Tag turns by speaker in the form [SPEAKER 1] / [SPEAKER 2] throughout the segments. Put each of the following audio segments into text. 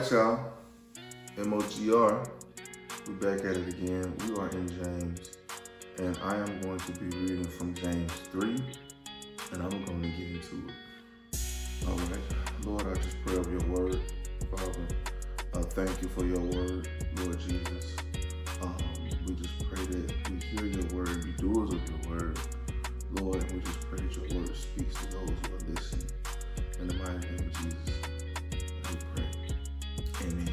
[SPEAKER 1] right, y'all. MOGR. We're back at it again. We are in James. And I am going to be reading from James 3. And I'm going to get into it. All right. Lord, I just pray over your word. Father, uh, thank you for your word, Lord Jesus. Um, we just pray that we hear your word, be doers of your word. Lord, we just pray that your word speaks to those who are listening. In the mighty name of Jesus. Amen.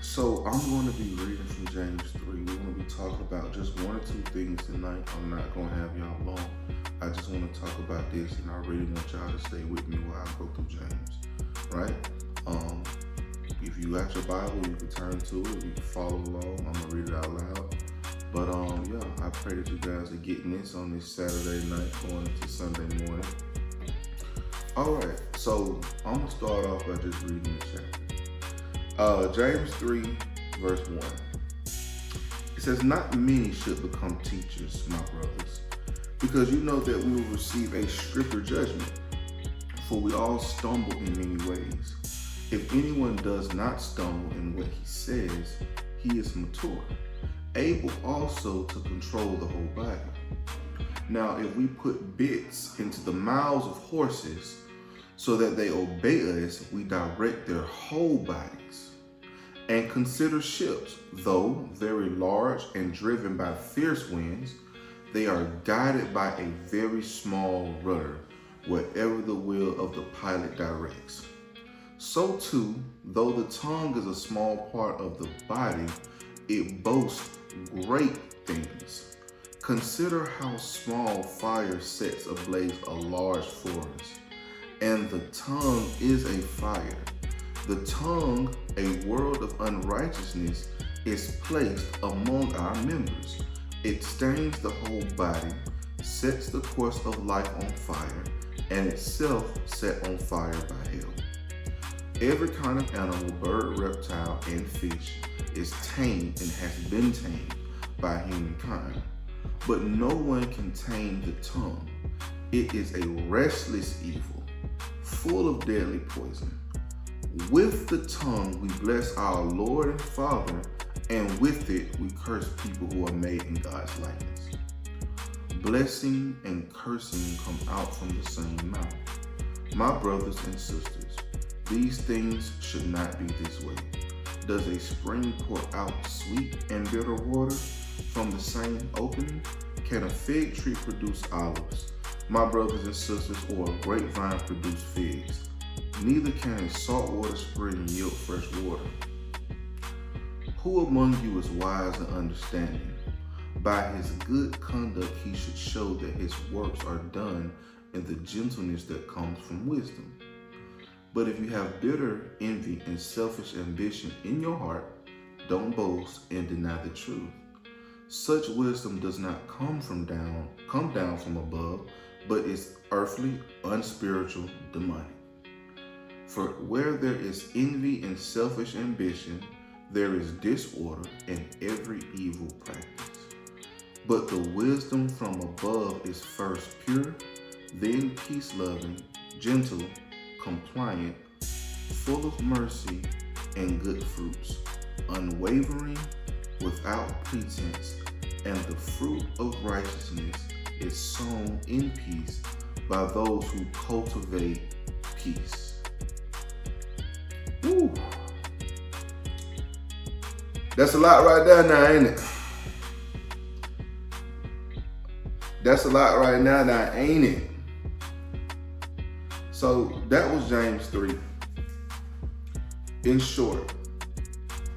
[SPEAKER 1] So I'm going to be reading from James 3. We're going to be talking about just one or two things tonight. I'm not going to have y'all long. I just want to talk about this, and I really want y'all to stay with me while I go through James. Right? Um, if you got your Bible, you can turn to it. You can follow along. I'm gonna read it out loud. But um, yeah, I pray that you guys are getting this on this Saturday night, going into Sunday morning. All right, so I'm gonna start off by just reading the chapter. Uh, James 3, verse 1. It says, Not many should become teachers, my brothers, because you know that we will receive a stricter judgment. For we all stumble in many ways. If anyone does not stumble in what he says, he is mature, able also to control the whole body. Now, if we put bits into the mouths of horses so that they obey us, we direct their whole bodies. And consider ships, though very large and driven by fierce winds, they are guided by a very small rudder, wherever the will of the pilot directs. So too, though the tongue is a small part of the body, it boasts great things. Consider how small fire sets ablaze a large forest. And the tongue is a fire. The tongue, a world of unrighteousness, is placed among our members. It stains the whole body, sets the course of life on fire, and itself set on fire by hell. Every kind of animal, bird, reptile, and fish is tamed and has been tamed by humankind. But no one can tame the tongue. It is a restless evil, full of deadly poison. With the tongue we bless our Lord and Father, and with it we curse people who are made in God's likeness. Blessing and cursing come out from the same mouth. My brothers and sisters, these things should not be this way. Does a spring pour out sweet and bitter water from the same opening? Can a fig tree produce olives? My brothers and sisters, or a grapevine produce figs? Neither can a saltwater spring yield fresh water. Who among you is wise and understanding? By his good conduct, he should show that his works are done in the gentleness that comes from wisdom. But if you have bitter envy and selfish ambition in your heart, don't boast and deny the truth. Such wisdom does not come from down, come down from above, but is earthly, unspiritual, demonic. For where there is envy and selfish ambition, there is disorder and every evil practice. But the wisdom from above is first pure, then peace loving, gentle, compliant, full of mercy and good fruits, unwavering, without pretense, and the fruit of righteousness is sown in peace by those who cultivate peace. That's a lot right there now, ain't it? That's a lot right now, now, ain't it? So that was James 3. In short,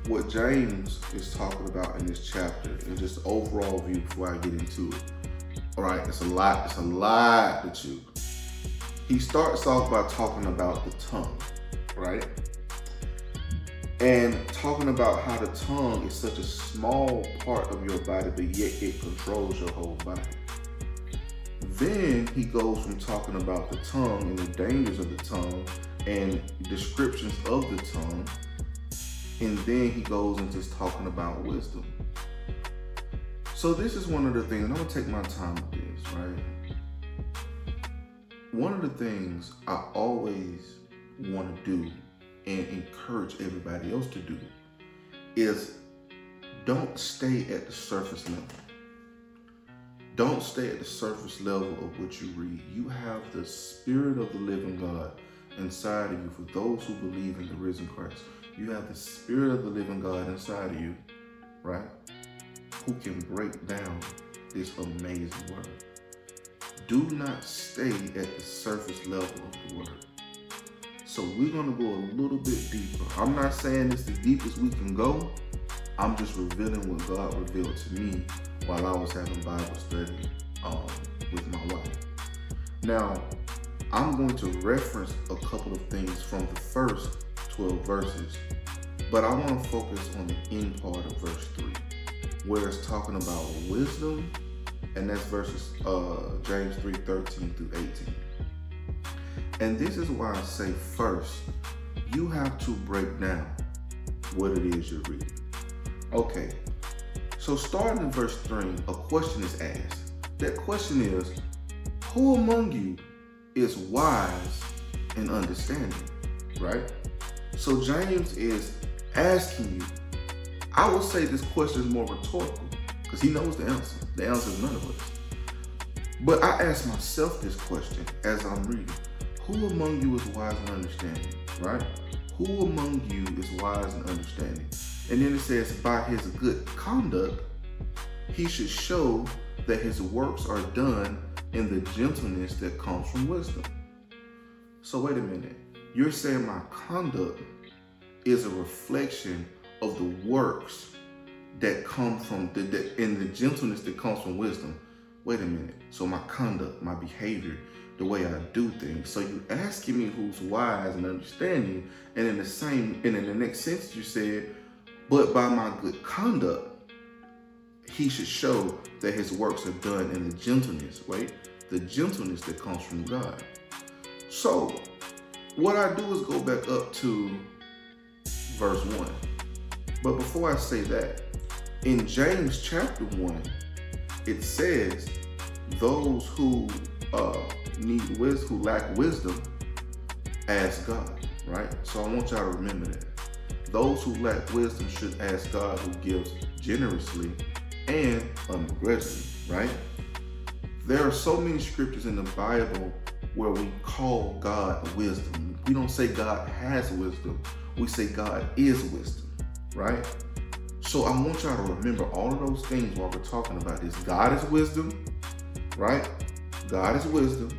[SPEAKER 1] what James is talking about in this chapter and just overall view before I get into it. All right, it's a lot, it's a lot to chew. He starts off by talking about the tongue, right? And talking about how the tongue is such a small part of your body, but yet it controls your whole body. Then he goes from talking about the tongue and the dangers of the tongue and descriptions of the tongue. And then he goes into talking about wisdom. So this is one of the things, and I'm gonna take my time with this, right? One of the things I always want to do and encourage everybody else to do is don't stay at the surface level. Don't stay at the surface level of what you read. You have the Spirit of the living God inside of you for those who believe in the risen Christ. You have the Spirit of the living God inside of you, right? Who can break down this amazing word. Do not stay at the surface level of the word. So we're to go a little bit deeper. I'm not saying it's the deepest we can go. I'm just revealing what God revealed to me while I was having Bible study um, with my wife. Now, I'm going to reference a couple of things from the first 12 verses, but I want to focus on the end part of verse 3, where it's talking about wisdom, and that's verses uh, James 3 13 through 18. And this is why I say first, you have to break down what it is you're reading. Okay, so starting in verse 3, a question is asked. That question is, who among you is wise and understanding, right? So James is asking you. I would say this question is more rhetorical because he knows the answer. The answer is none of us. But I ask myself this question as I'm reading Who among you is wise and understanding, right? Who among you is wise and understanding? And then it says, By his good conduct, he should show that his works are done in the gentleness that comes from wisdom. So, wait a minute. You're saying my conduct is a reflection of the works that come from the, the in the gentleness that comes from wisdom. Wait a minute. So my conduct, my behavior, the way I do things. So you asking me who's wise and understanding, and in the same and in the next sentence you said, but by my good conduct, he should show that his works are done in the gentleness, right? The gentleness that comes from God. So, what I do is go back up to verse 1. But before I say that, in James chapter 1, it says, Those who uh, need wisdom, who lack wisdom, ask God, right? So I want y'all to remember that. Those who lack wisdom should ask God who gives generously and ungrudgingly, right? There are so many scriptures in the Bible where we call God wisdom. We don't say God has wisdom, we say God is wisdom, right? So I want y'all to remember all of those things while we're talking about this. God is wisdom, right? God is wisdom.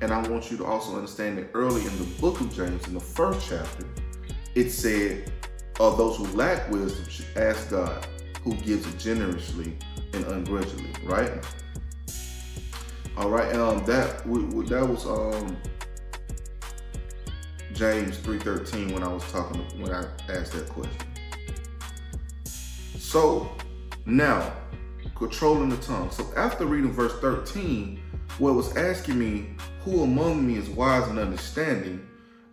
[SPEAKER 1] And I want you to also understand that early in the book of James, in the first chapter, it said, of those who lack wisdom should ask God, who gives it generously and ungrudgingly, right? All right, um, that that was um James three thirteen when I was talking when I asked that question. So now controlling the tongue. So after reading verse thirteen, what was asking me who among me is wise and understanding,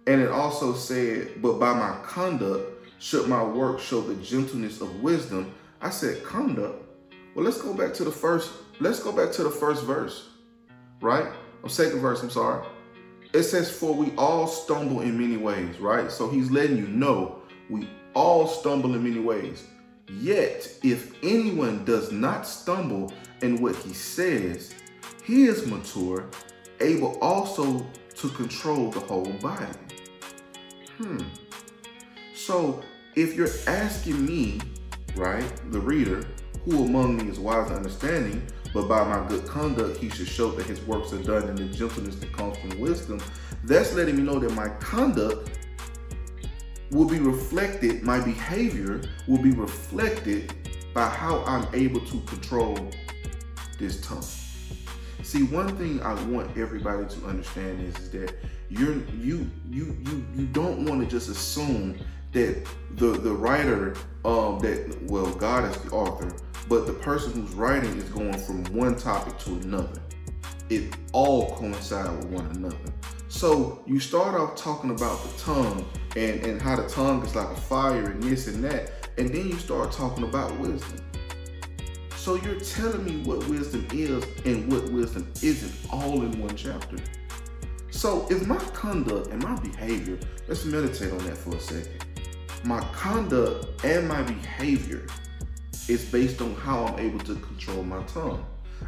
[SPEAKER 1] and it also said, but by my conduct should my work show the gentleness of wisdom. I said conduct. Well, let's go back to the first. Let's go back to the first verse right? Or second verse, I'm sorry. It says, For we all stumble in many ways, right? So he's letting you know we all stumble in many ways. Yet, if anyone does not stumble in what he says, he is mature, able also to control the whole body. Hmm. So, if you're asking me, right, the reader, who among me is wise and understanding, but by my good conduct he should show that his works are done in the gentleness that comes from wisdom. That's letting me know that my conduct will be reflected, my behavior will be reflected by how I'm able to control this tongue. See, one thing I want everybody to understand is, is that you're you you you you don't want to just assume that the the writer um that well God is the author but the person who's writing is going from one topic to another. It all coincide with one another. So you start off talking about the tongue and, and how the tongue is like a fire and this and that, and then you start talking about wisdom. So you're telling me what wisdom is and what wisdom isn't all in one chapter. So if my conduct and my behavior, let's meditate on that for a second. My conduct and my behavior is based on how I'm able to control my tongue.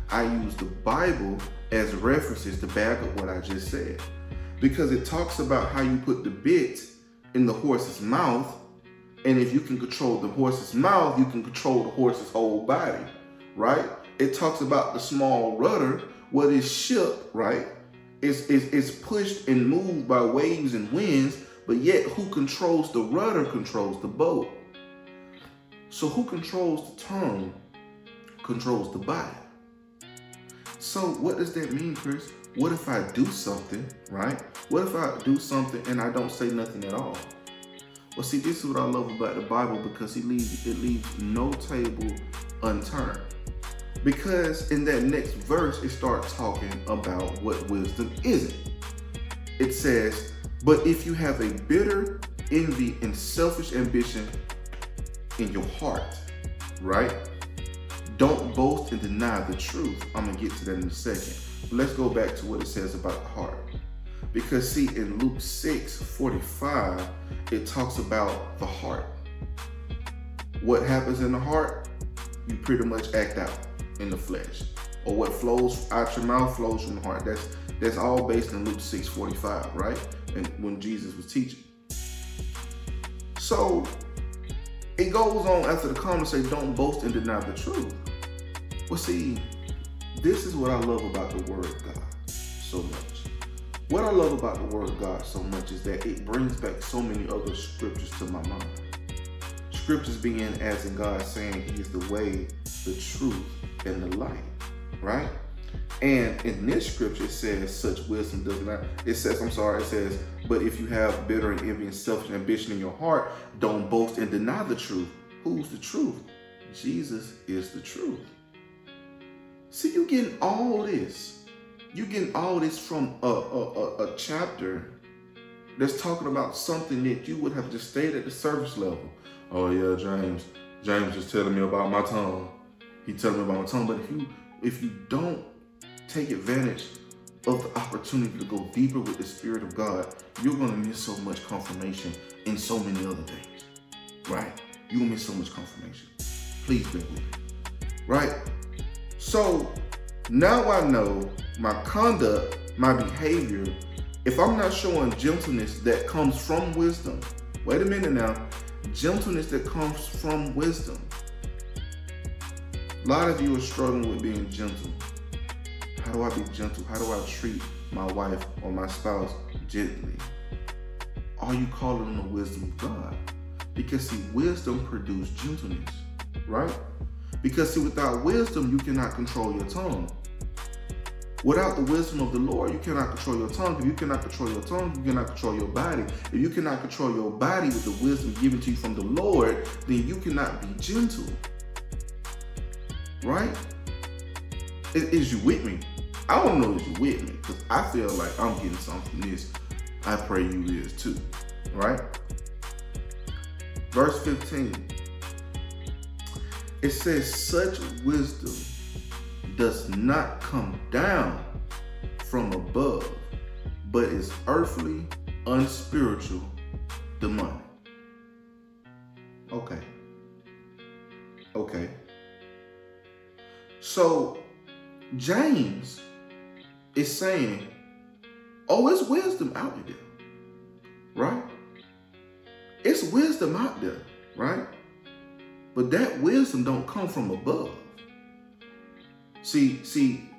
[SPEAKER 1] I use the Bible as references to back up what I just said. Because it talks about how you put the bit in the horse's mouth, and if you can control the horse's mouth, you can control the horse's whole body, right? It talks about the small rudder, what is ship, right? Is is is pushed and moved by waves and winds, but yet who controls the rudder controls the boat. So who controls the tongue controls the body. So what does that mean, Chris? What if I do something, right? What if I do something and I don't say nothing at all? Well, see, this is what I love about the Bible because it leaves it leaves no table unturned. Because in that next verse, it starts talking about what wisdom isn't. It says, But if you have a bitter envy and selfish ambition in your heart, right? Don't boast and deny the truth. I'm going to get to that in a second. But let's go back to what it says about the heart. Because, see, in Luke 6 45, it talks about the heart. What happens in the heart, you pretty much act out in the flesh. Or what flows out your mouth flows from the heart. That's that's all based in Luke 6 45, right? And when Jesus was teaching. So it goes on after the comment say, don't boast and deny the truth. Well, see, this is what I love about the Word of God so much. What I love about the Word of God so much is that it brings back so many other scriptures to my mind. Scriptures being as in God saying He is the way, the truth, and the light, right? And in this scripture, it says, such wisdom does not, it says, I'm sorry, it says, but if you have bitter and envy and selfish ambition in your heart, don't boast and deny the truth. Who's the truth? Jesus is the truth. See, you're getting all this. You're getting all this from a, a, a, a chapter that's talking about something that you would have just stayed at the surface level. Oh yeah, James. James just telling me about my tongue. He telling me about my tongue. But if you if you don't take advantage of the opportunity to go deeper with the Spirit of God, you're gonna miss so much confirmation in so many other things. Right? Gonna miss so much confirmation. Please bear with me. Right? So now I know my conduct, my behavior, if I'm not showing gentleness that comes from wisdom, wait a minute now, gentleness that comes from wisdom. A lot of you are struggling with being gentle. How do I be gentle? How do I treat my wife or my spouse gently? Are you calling on the wisdom of God? Because see, wisdom produces gentleness, right? Because see, without wisdom, you cannot control your tongue. Without the wisdom of the Lord, you cannot control your tongue. If you cannot control your tongue, you cannot control your body. If you cannot control your body with the wisdom given to you from the Lord, then you cannot be gentle. Right? Is you with me? I don't know if you with me because I feel like I'm getting something from this. I pray you is too. Right? Verse 15 it says, such wisdom does not come down from above, but is earthly, unspiritual, demonic. Okay. Okay. So, James is saying, oh, it's wisdom out there, right? It's wisdom out there, right? But that wisdom don't come from above. See, see,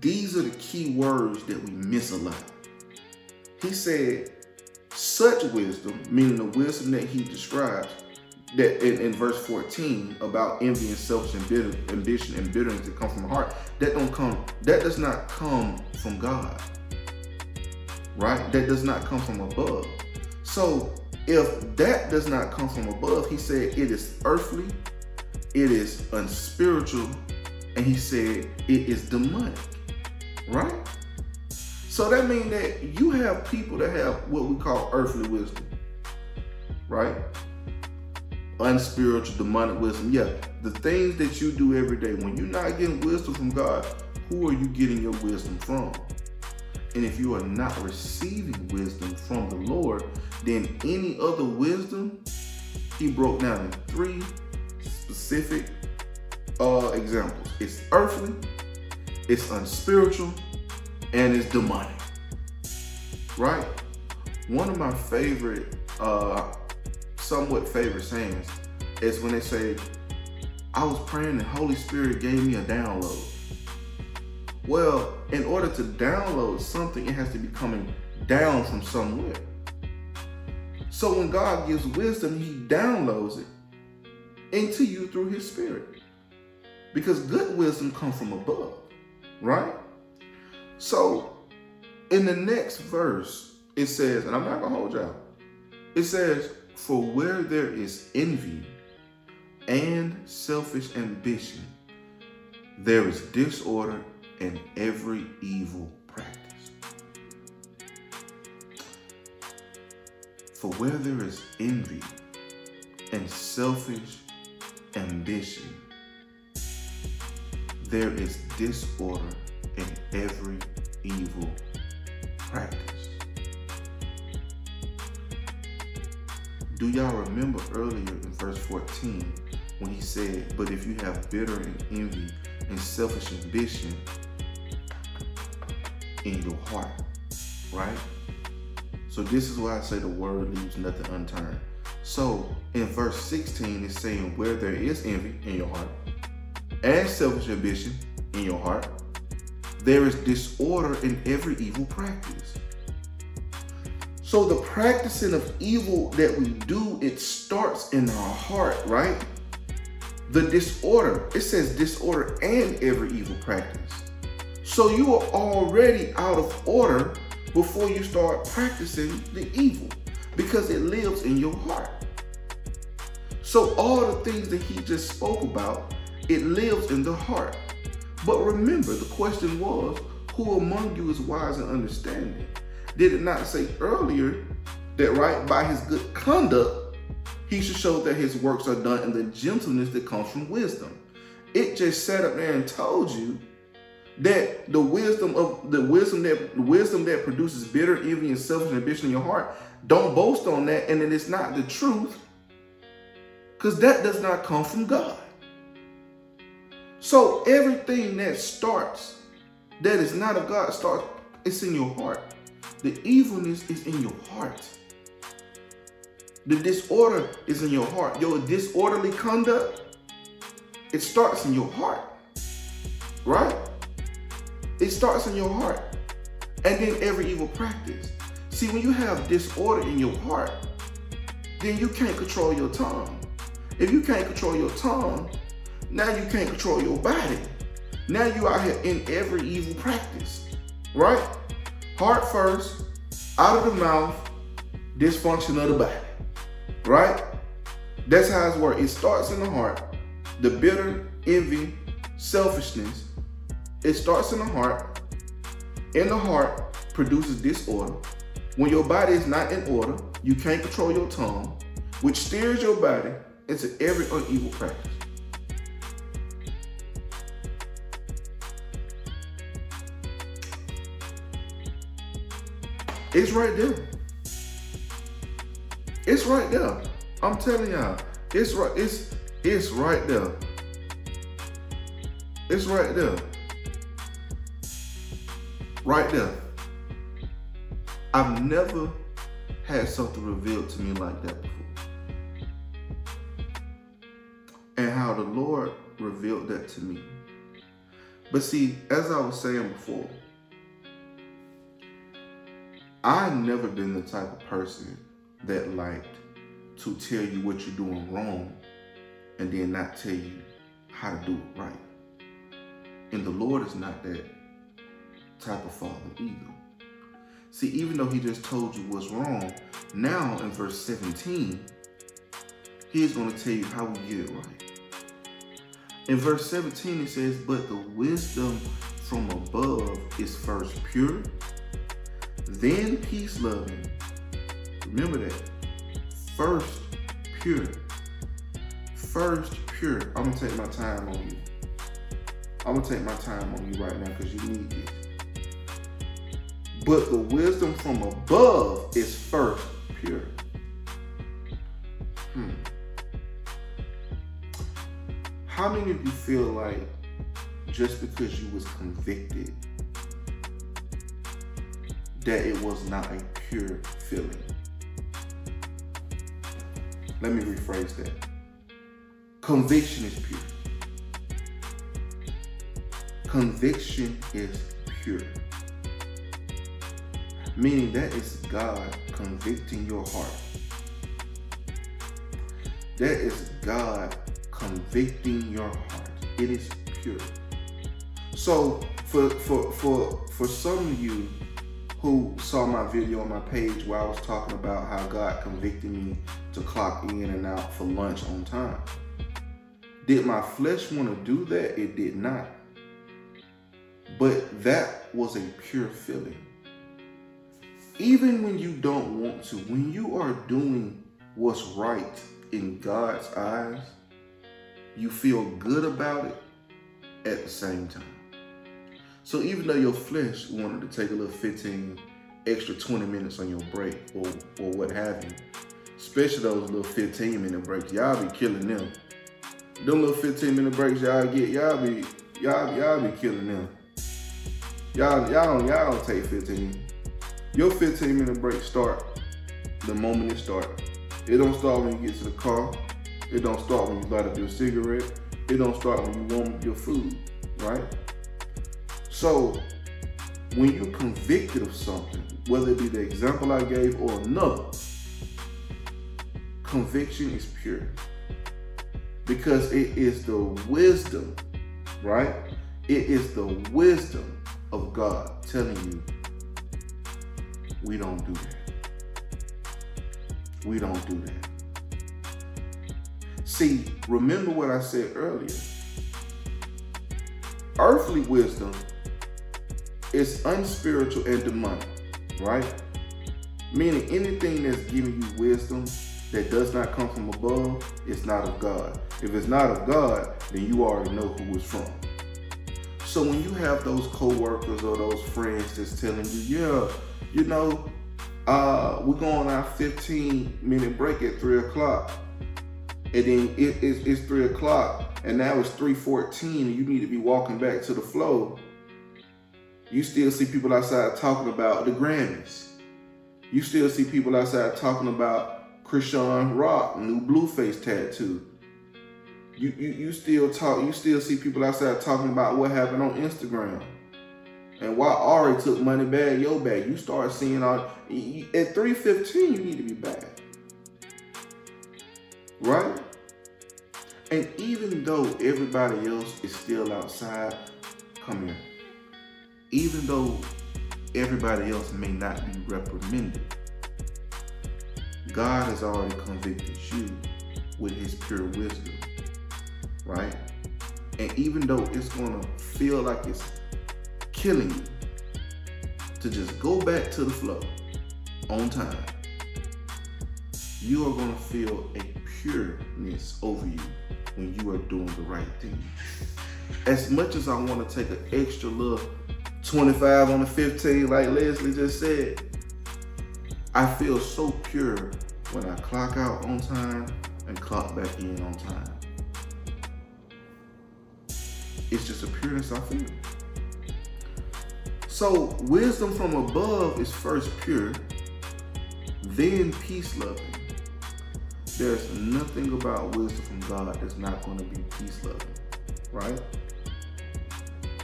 [SPEAKER 1] these are the key words that we miss a lot. He said, such wisdom, meaning the wisdom that he describes, that in, in verse 14 about envy and selfish ambition and bitterness that come from the heart, that don't come, that does not come from God. Right? That does not come from above. So if that does not come from above, he said it is earthly, it is unspiritual, and he said it is demonic. Right? So that means that you have people that have what we call earthly wisdom. Right? Unspiritual, demonic wisdom. Yeah, the things that you do every day, when you're not getting wisdom from God, who are you getting your wisdom from? And if you are not receiving wisdom from the Lord, then any other wisdom, he broke down in three specific uh, examples. It's earthly, it's unspiritual, and it's demonic. Right? One of my favorite, uh, somewhat favorite sayings is when they say, I was praying and Holy Spirit gave me a download. Well, in order to download something, it has to be coming down from somewhere. So when God gives wisdom, He downloads it into you through His Spirit. Because good wisdom comes from above, right? So in the next verse, it says, and I'm not gonna hold y'all, it says, For where there is envy and selfish ambition, there is disorder and every evil practice. For where there is envy and selfish ambition, there is disorder in every evil practice. Do y'all remember earlier in verse 14 when he said, But if you have bitter and envy and selfish ambition in your heart, right? So this is why I say the word leaves nothing unturned. So in verse 16, it's saying, Where there is envy in your heart and selfish ambition in your heart, there is disorder in every evil practice. So the practicing of evil that we do, it starts in our heart, right? The disorder, it says disorder and every evil practice. So you are already out of order before you start practicing the evil because it lives in your heart. So all the things that he just spoke about, it lives in the heart. But remember, the question was, who among you is wise and understanding? Did it not say earlier that right by his good conduct, he should show that his works are done in the gentleness that comes from wisdom? It just sat up there and told you that the wisdom of the wisdom that wisdom that produces bitter envy and selfish ambition in your heart, don't boast on that, and it is not the truth, because that does not come from God. So everything that starts that is not of God starts, it's in your heart. The evilness is in your heart. The disorder is in your heart. Your disorderly conduct, it starts in your heart. Right? It starts in your heart. And then every evil practice. See, when you have disorder in your heart, then you can't control your tongue. If you can't control your tongue, now you can't control your body. Now you out here in every evil practice, right? Heart first, out of the mouth, dysfunction of the body, right? That's how it's work. It starts in the heart. The bitter, envy, selfishness, it starts in the heart. In the heart produces disorder. When your body is not in order, you can't control your tongue, which steers your body into every evil practice. It's right there. It's right there. I'm telling y'all. It's right. It's it's right there. It's right there. Right there. I've never had something revealed to me like that before. And how the Lord revealed that to me. But see, as I was saying before, I've never been the type of person that liked to tell you what you're doing wrong and then not tell you how to do it right. And the Lord is not that type of father either. See, even though he just told you what's wrong, now in verse 17, he's going to tell you how we get it right. In verse 17, it says, But the wisdom from above is first pure then peace loving. Remember that. First pure. First pure. I'm gonna take my time on you. I'm gonna take my time on you right now because you need this. But the wisdom from above is first pure. Hmm. How many of you feel like just because you was convicted that it was not a pure feeling? Let me rephrase that. Conviction is pure. Conviction is pure. Meaning that is God convicting your heart. That is God convicting your heart. It is pure. So for for for for some of you who saw my video on my page where I was talking about how God convicted me to clock in and out for lunch on time. Did my flesh want to do that? It did not. But that was a pure feeling. Even when you don't want to, when you are doing what's right in God's eyes, you feel good about it at the same time. So even though your flesh wanted to take a little 15 extra 20 minutes on your break or, or what have you, especially those little 15 minute breaks, y'all be killing them. Them little 15 minute breaks y'all get, y'all be y'all y'all be killing them. Y'all y'all don't y'all don't take 15. Your 15 minute break start the moment it start. It don't start when you get to the car. It don't start when you light up your cigarette. It don't start when you warm up your food, right? So when you're convicted of something, whether it be the example I gave or another, conviction is pure. Because it is the wisdom, right? It is the wisdom of God telling you, we don't do that. We don't do that. See, remember what I said earlier. Earthly wisdom is unspiritual and demonic, right? Meaning anything that's giving you wisdom that does not come from above is not of God. If it's not of God, then you already know who it's from. So when you have those co-workers or those friends that's telling you, yeah, you know, uh, we're going on our 15 minute break at three o'clock. And then it, it's, it's three o'clock and now it's 3.14 and you need to be walking back to the flow. You still see people outside talking about the Grammys. You still see people outside talking about Chrisean Rock, new Blueface tattoo. You, you you still talk. You still see people outside talking about what happened on Instagram. And why Ari took Moneybagg Yo bag. You start seeing all at 3:15. You need to be back, right? And even though everybody else is still outside, come here. Even though everybody else may not be reprimanded, God has already convicted you with His pure wisdom right? And even though it's gonna feel like it's killing you, to just go back to the flow on time, you are gonna feel a pureness over you when you are doing the right thing. As much as I want to take an extra little 25 on the 15, like Leslie just said, I feel so pure when I clock out on time and clock back in on time. It's just a pureness I feel. So wisdom from above is first pure, then peace loving. There's nothing about wisdom from God that's not going to be peace loving, right?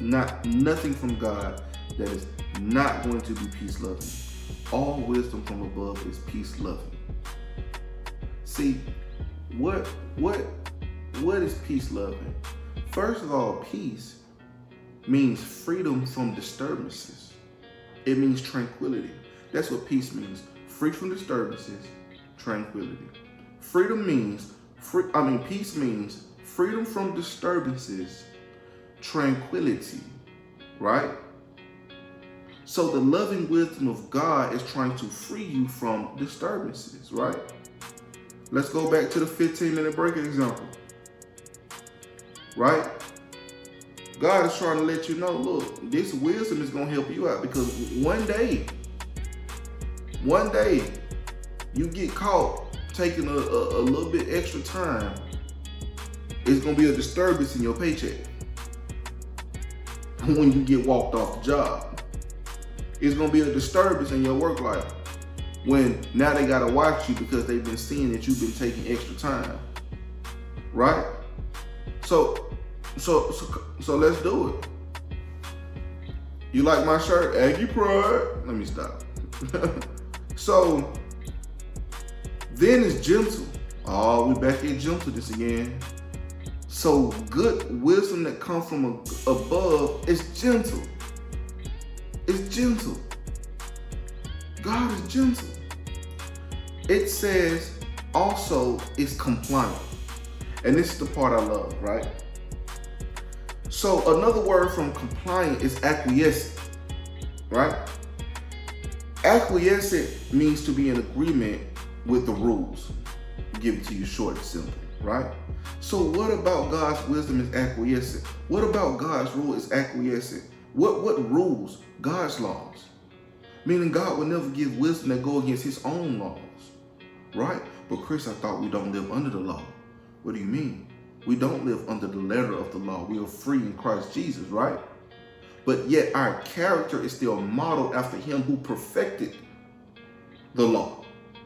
[SPEAKER 1] Not nothing from God that is not going to be peace loving. All wisdom from above is peace loving. See, what what what is peace loving? First of all, peace means freedom from disturbances. It means tranquility. That's what peace means. Free from disturbances, tranquility. Freedom means, free, I mean, peace means freedom from disturbances, tranquility, right? So the loving wisdom of God is trying to free you from disturbances, right? Let's go back to the 15 minute break example right? God is trying to let you know, look, this wisdom is gonna help you out because one day, one day, you get caught taking a, a, a little bit extra time, it's gonna be a disturbance in your paycheck when you get walked off the job. It's gonna be a disturbance in your work life when now they gotta watch you because they've been seeing that you've been taking extra time. Right? So so so, so let's do it. You like my shirt? Aggie Pride. Let me stop. so then it's gentle. Oh, we back in gentleness again. So good wisdom that comes from above is gentle. It's gentle. God is gentle. It says also is compliant. And this is the part I love, right? So another word from compliant is acquiescent, right? Acquiescent means to be in agreement with the rules. Give it to you short and simple, right? So what about God's wisdom is acquiescent? What about God's rule is acquiescent? What what rules? God's laws. Meaning God will never give wisdom that go against his own laws. Right? But Chris, I thought we don't live under the law. What do you mean? We don't live under the letter of the law. We are free in Christ Jesus, right? But yet our character is still modeled after him who perfected the law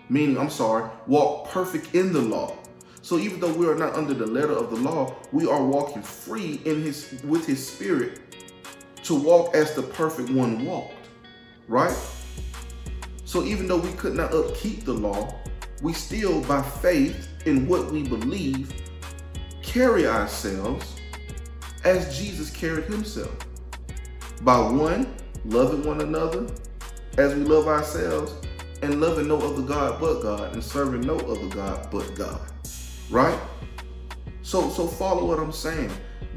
[SPEAKER 1] meaning, I'm sorry, walk perfect in the law. So even though we are not under the letter of the law, we are walking free in his with his spirit to walk as the perfect one walked. Right? So even though we could not upkeep the law, we still by faith in what we believe carry ourselves as Jesus carried himself. By one, loving one another as we love ourselves, and loving no other God but God and serving no other God but God. Right? So so follow what I'm saying.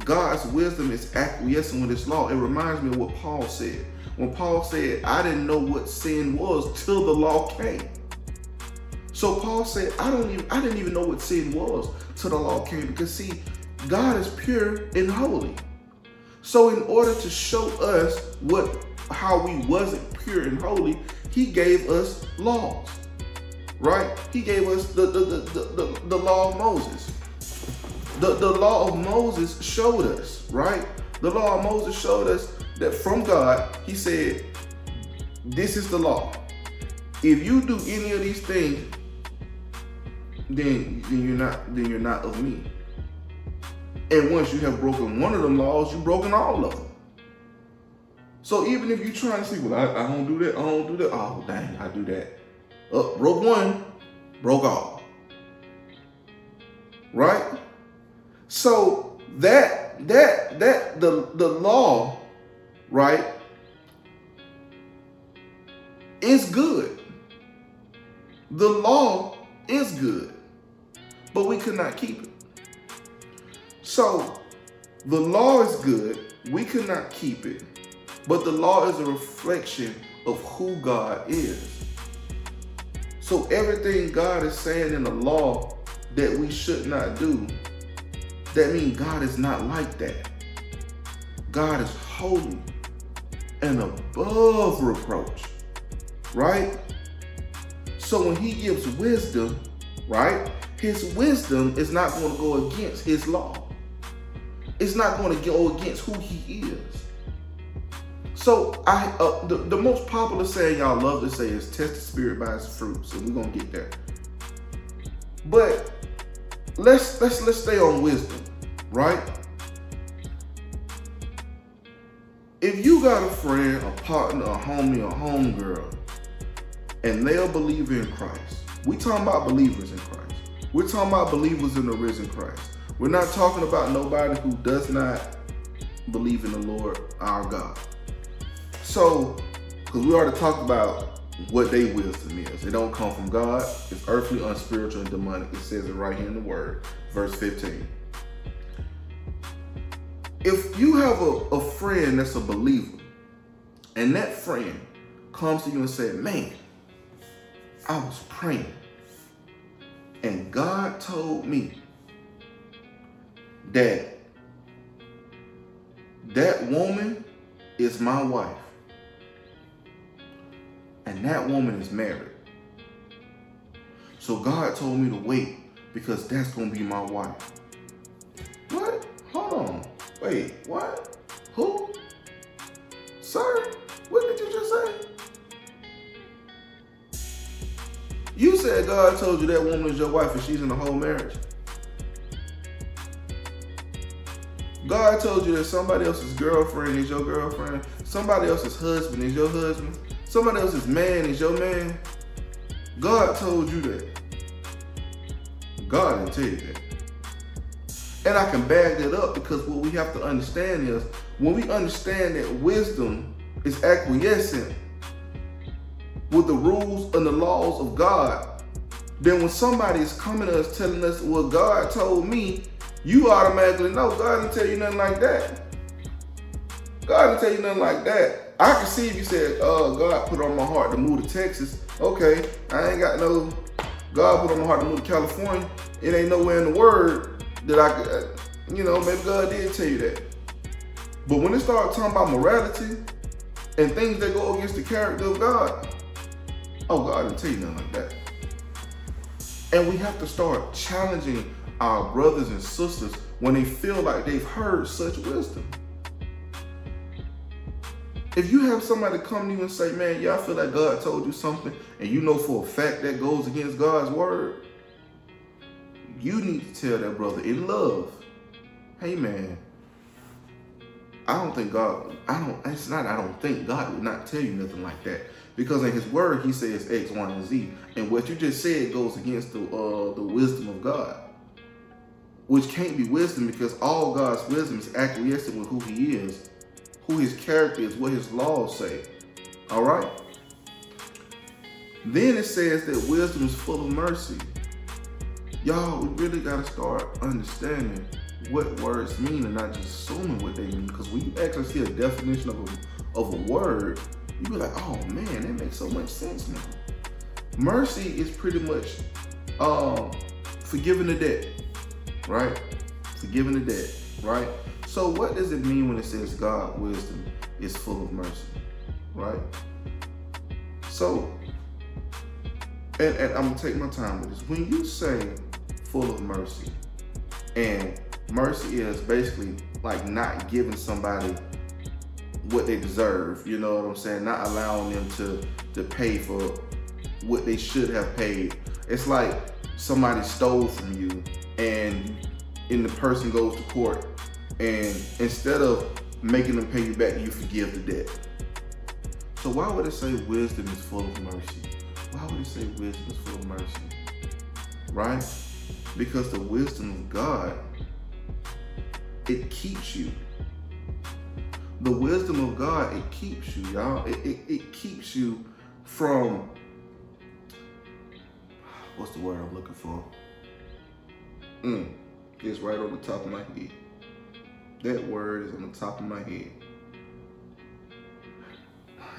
[SPEAKER 1] God's wisdom is acquiescing with his law. It reminds me of what Paul said. When Paul said, I didn't know what sin was till the law came. So Paul said, I don't even I didn't even know what sin was till the law came. Because see, God is pure and holy. So in order to show us what how we wasn't pure and holy, he gave us laws, right? He gave us the, the, the, the, the law of Moses. The, the law of Moses showed us, right? The law of Moses showed us that from God, he said, this is the law. If you do any of these things, then, then you're not then you're not of me. And once you have broken one of the laws, you've broken all of them. So even if you're trying to see, well, I, I don't do that, I don't do that. Oh, dang, I do that. Uh, broke one, broke all. Right? So that that that the the law, right, is good. The law is good, but we could not keep it. So the law is good, we could not keep it but the law is a reflection of who God is. So everything God is saying in the law that we should not do, that means God is not like that. God is holy and above reproach, right? So when he gives wisdom, right, his wisdom is not going to go against his law. It's not going to go against who he is. So I uh, the, the most popular saying y'all love to say is test the spirit by its fruit. So we're gonna get there. But let's let's let's stay on wisdom, right? If you got a friend, a partner, a homie, a homegirl, and they're a believer in Christ, we talking about believers in Christ. We're talking about believers in the risen Christ. We're not talking about nobody who does not believe in the Lord our God. So, because we already talked about what they wisdom is. It don't come from God. It's earthly, unspiritual, and demonic. It says it right here in the word, verse 15. If you have a, a friend that's a believer, and that friend comes to you and says, Man, I was praying, and God told me that that woman is my wife. And that woman is married. So God told me to wait because that's going to be my wife. What? Hold on. Wait, what? Who? Sir, what did you just say? You said God told you that woman is your wife and she's in a whole marriage. God told you that somebody else's girlfriend is your girlfriend, somebody else's husband is your husband, somebody else's man is your man. God told you that. God didn't tell you that. And I can back that up because what we have to understand is when we understand that wisdom is acquiescent with the rules and the laws of God, then when somebody is coming to us telling us what God told me, you automatically know God didn't tell you nothing like that. God didn't tell you nothing like that. I can see if you said, "Oh, God put on my heart to move to Texas." Okay, I ain't got no. God put on my heart to move to California. It ain't nowhere in the Word that I could, uh, you know, maybe God did tell you that. But when it starts talking about morality and things that go against the character of God, oh, God didn't tell you nothing like that. And we have to start challenging our brothers and sisters when they feel like they've heard such wisdom. If you have somebody come to you and say, man, y'all feel like God told you something, and you know for a fact that goes against God's word, you need to tell that brother in love, hey man, I don't think God, I don't, it's not, I don't think God would not tell you nothing like that. Because in his word, he says X, Y, and Z. And what you just said goes against the uh, the wisdom of God which can't be wisdom because all God's wisdom is acquiescent with who He is, who His character is, what His laws say. All right? Then it says that wisdom is full of mercy. Y'all, we really got to start understanding what words mean and not just assuming what they mean. Because when you actually see a definition of a, of a word, you be like, oh man, that makes so much sense now. Mercy is pretty much um, forgiving the debt right? Forgiving the debt, right? So what does it mean when it says God wisdom is full of mercy, right? So, and, and I'm gonna take my time with this. When you say full of mercy, and mercy is basically like not giving somebody what they deserve, you know what I'm saying? Not allowing them to to pay for what they should have paid. It's like somebody stole from you and and the person goes to court and instead of making them pay you back, you forgive the debt. So why would it say wisdom is full of mercy? Why would it say wisdom is full of mercy? Right? Because the wisdom of God, it keeps you. The wisdom of God, it keeps you, y'all. It, it, it keeps you from what's the word I'm looking for? Mm, it's right on the top of my head. That word is on the top of my head.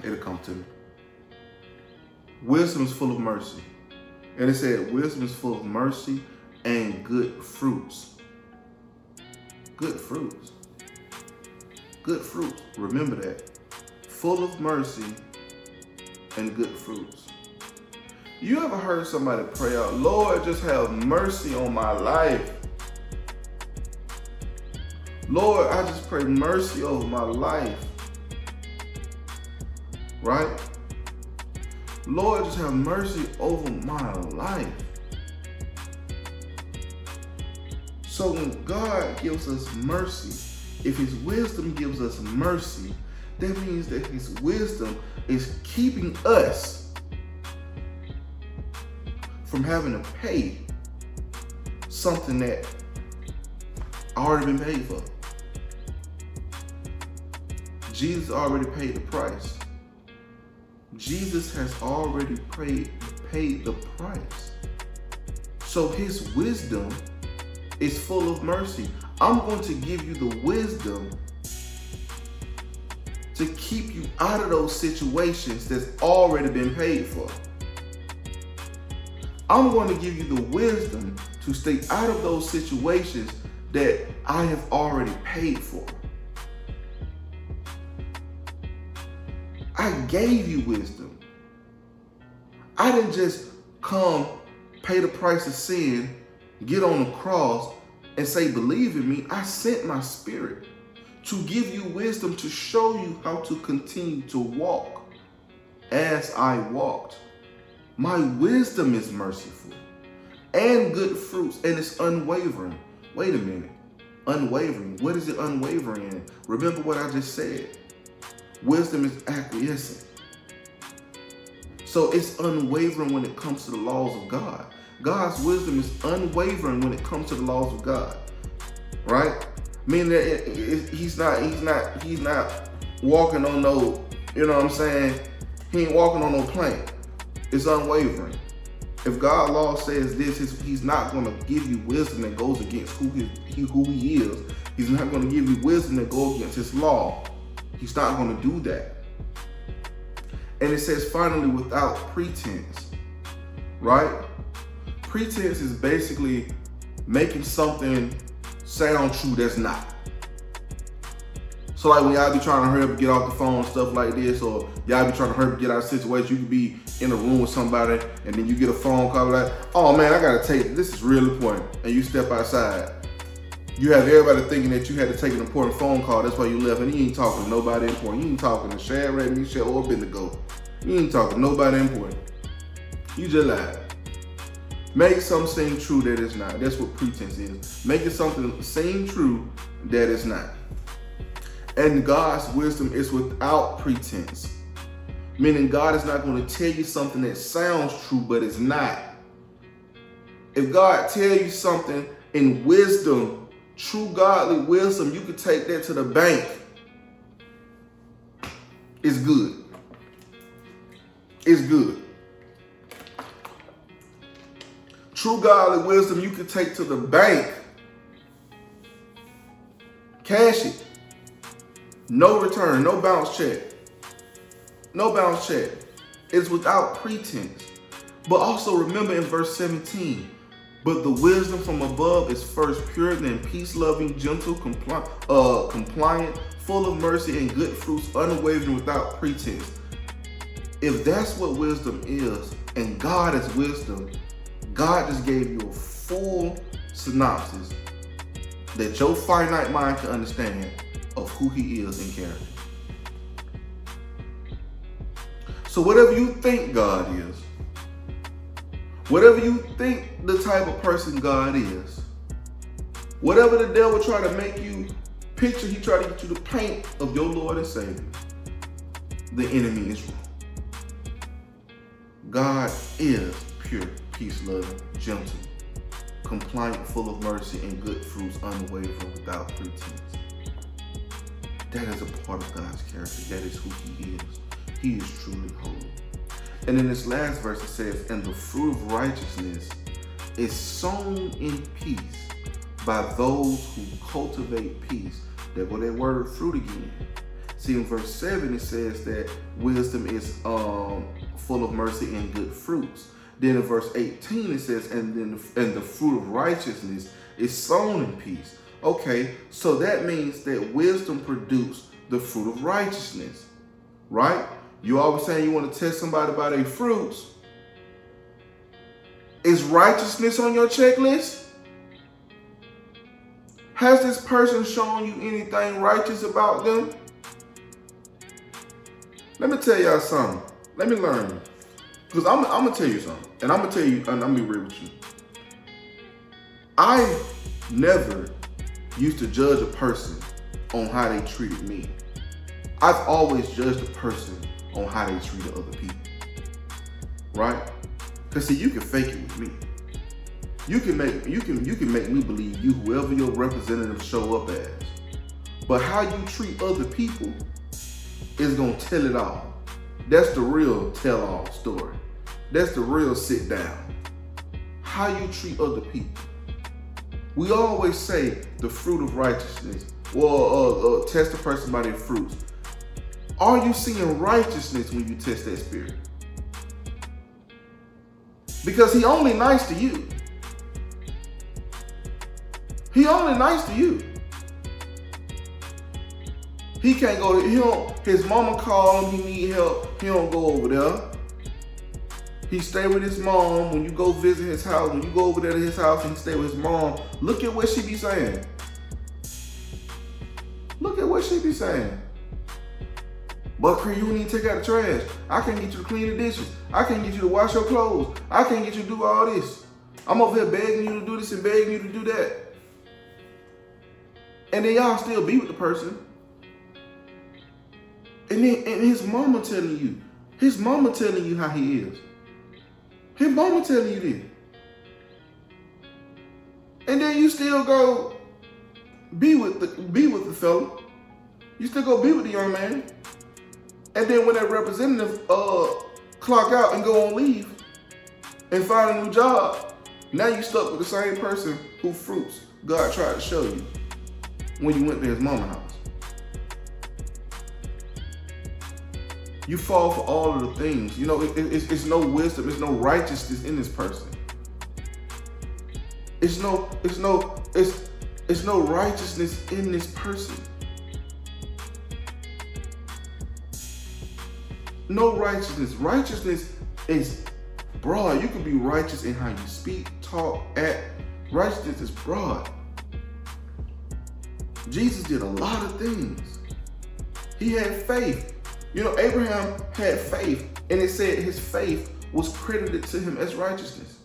[SPEAKER 1] It'll come to me. Wisdom is full of mercy. And it said, wisdom is full of mercy and good fruits. Good fruits. Good fruits. Remember that. Full of mercy and good fruits. You ever heard somebody pray out, Lord, just have mercy on my life? Lord, I just pray mercy over my life. Right? Lord, just have mercy over my life. So when God gives us mercy, if his wisdom gives us mercy, that means that his wisdom is keeping us from having to pay something that already been paid for. Jesus already paid the price. Jesus has already paid, paid the price. So his wisdom is full of mercy. I'm going to give you the wisdom to keep you out of those situations that's already been paid for. I'm going to give you the wisdom to stay out of those situations that I have already paid for. Gave you wisdom. I didn't just come, pay the price of sin, get on the cross, and say, believe in me. I sent my spirit to give you wisdom to show you how to continue to walk as I walked. My wisdom is merciful and good fruits, and it's unwavering. Wait a minute. Unwavering. What is it unwavering in? Remember what I just said. Wisdom is acquiescent. So it's unwavering when it comes to the laws of God. God's wisdom is unwavering when it comes to the laws of God. Right? Meaning that it, it, he's not, he's not, he's not walking on no, you know what I'm saying? He ain't walking on no plane. It's unwavering. If God's law says this, he's not going to give you wisdom that goes against who he, who he is. He's not going to give you wisdom that goes against his law. He's not going to do that. And it says finally without pretense, right? Pretense is basically making something sound true that's not. So like when y'all be trying to hurry up and get off the phone, stuff like this, or y'all be trying to hurry up get out of situation, you could be in a room with somebody and then you get a phone call like, oh man, I gotta take this is really important. And you step outside. You have everybody thinking that you had to take an important phone call. That's why you left, and you ain't talking to nobody important. You ain't talking to Shad Ray, Michelle, or Bendigo. You ain't talking to nobody important. You just lied. Make something seem true that is not. That's what pretense is. Making something seem true that is not. And God's wisdom is without pretense. Meaning God is not going to tell you something that sounds true, but it's not. If God tell you something in wisdom, true godly wisdom, you could take that to the bank. It's good. It's good. True godly wisdom you could take to the bank. Cash it. No return, no bounce check. No bounce check. It's without pretense. But also remember in verse 17, but the wisdom from above is first pure, then peace loving, gentle, compli- uh, compliant, full of mercy and good fruits, unwavering without pretense. If that's what wisdom is, and God is wisdom, God just gave you a full synopsis that your finite mind can understand of who he is in character. So whatever you think God is, whatever you think the type of person God is, whatever the devil try to make you picture, he try to get you to paint of your Lord and Savior, the enemy is wrong. God is pure, peace, loving, gentle, compliant, full of mercy and good fruits, unwavering, without pretense. That is a part of God's character. That is who He is. He is truly holy. And in this last verse, it says, And the fruit of righteousness is sown in peace by those who cultivate peace. There go that word fruit again. See, in verse 7, it says that wisdom is um, full of mercy and good fruits. Then in verse 18, it says, and then and the fruit of righteousness is sown in peace. Okay, so that means that wisdom produced the fruit of righteousness, right? You always saying you want to test somebody by their fruits. Is righteousness on your checklist? Has this person shown you anything righteous about them? Let me tell y'all something. Let me learn. Because I'm, I'm going to tell you something. And I'm going to tell you, and I'm going to be real with you. I never used to judge a person on how they treated me. I've always judged a person on how they treated other people. Right? Cause see, you can fake it with me. You can make you can you can make me believe you whoever your representative show up as. But how you treat other people is gonna tell it all. That's the real tell-all story. That's the real sit down. How you treat other people. We always say the fruit of righteousness. Well, uh, uh, test a person by their fruits. Are you seeing righteousness when you test that spirit? Because he only nice to you. He only nice to you. He can't go. He don't. His mama call him. He need help. He don't go over there. He stay with his mom. When you go visit his house, when you go over there to his house and he stay with his mom, look at what she be saying. Look at what she be saying. But you need to take out the trash. I can't get you to clean the dishes. I can't get you to wash your clothes. I can't get you to do all this. I'm over here begging you to do this and begging you to do that. And then y'all still be with the person. And then and his mama telling you, his mama telling you how he is. His mama telling you this. And then you still go be with the be with the fella. You still go be with the young man. And then when that representative uh clock out and go on leave and find a new job, now you stuck with the same person who fruits God tried to show you when you went to his mama house. You fall for all of the things. You know, it, it, it's, it's no wisdom, it's no righteousness in this person. It's no, it's no, it's it's no righteousness in this person. No righteousness. Righteousness is broad. You can be righteous in how you speak, talk, act. Righteousness is broad. Jesus did a lot of things. He had faith. You know, Abraham had faith, and it said his faith was credited to him as righteousness.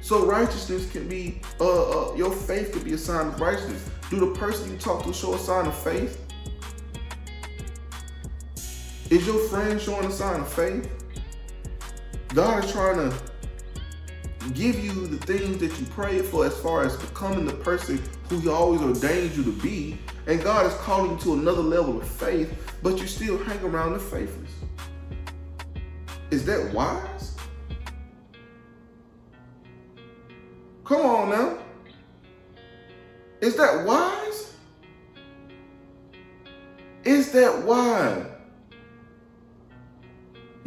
[SPEAKER 1] So righteousness can be, uh, uh, your faith could be a sign of righteousness. Do the person you talk to show a sign of faith? Is your friend showing a sign of faith? God is trying to give you the things that you prayed for as far as becoming the person who he always ordained you to be. And God is calling you to another level of faith, but you still hang around the faithless. Is that wise? Come on now. Is that wise? Is that wise?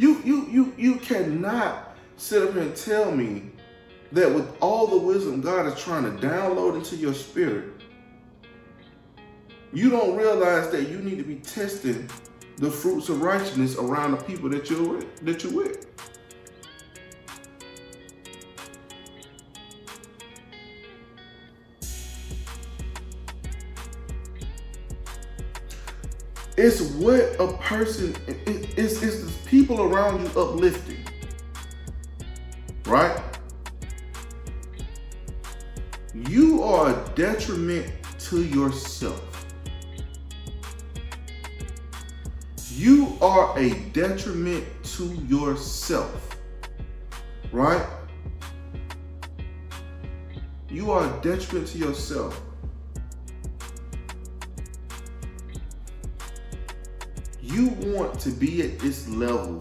[SPEAKER 1] You you you you cannot sit up here and tell me that with all the wisdom God is trying to download into your spirit, you don't realize that you need to be testing the fruits of righteousness around the people that you're with, that you're with. It's what a person, it's, it's the people around you uplifting. Right? You are a detriment to yourself. You are a detriment to yourself. Right? You are a detriment to yourself. You want to be at this level,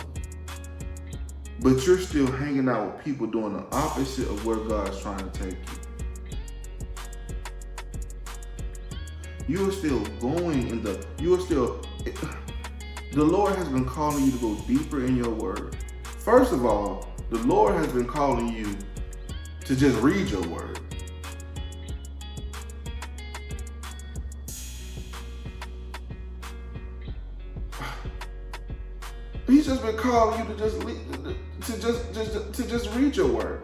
[SPEAKER 1] but you're still hanging out with people doing the opposite of where God's trying to take you. You are still going in the, you are still, the Lord has been calling you to go deeper in your word. First of all, the Lord has been calling you to just read your word. He's just been calling you to just to just just to just read your word.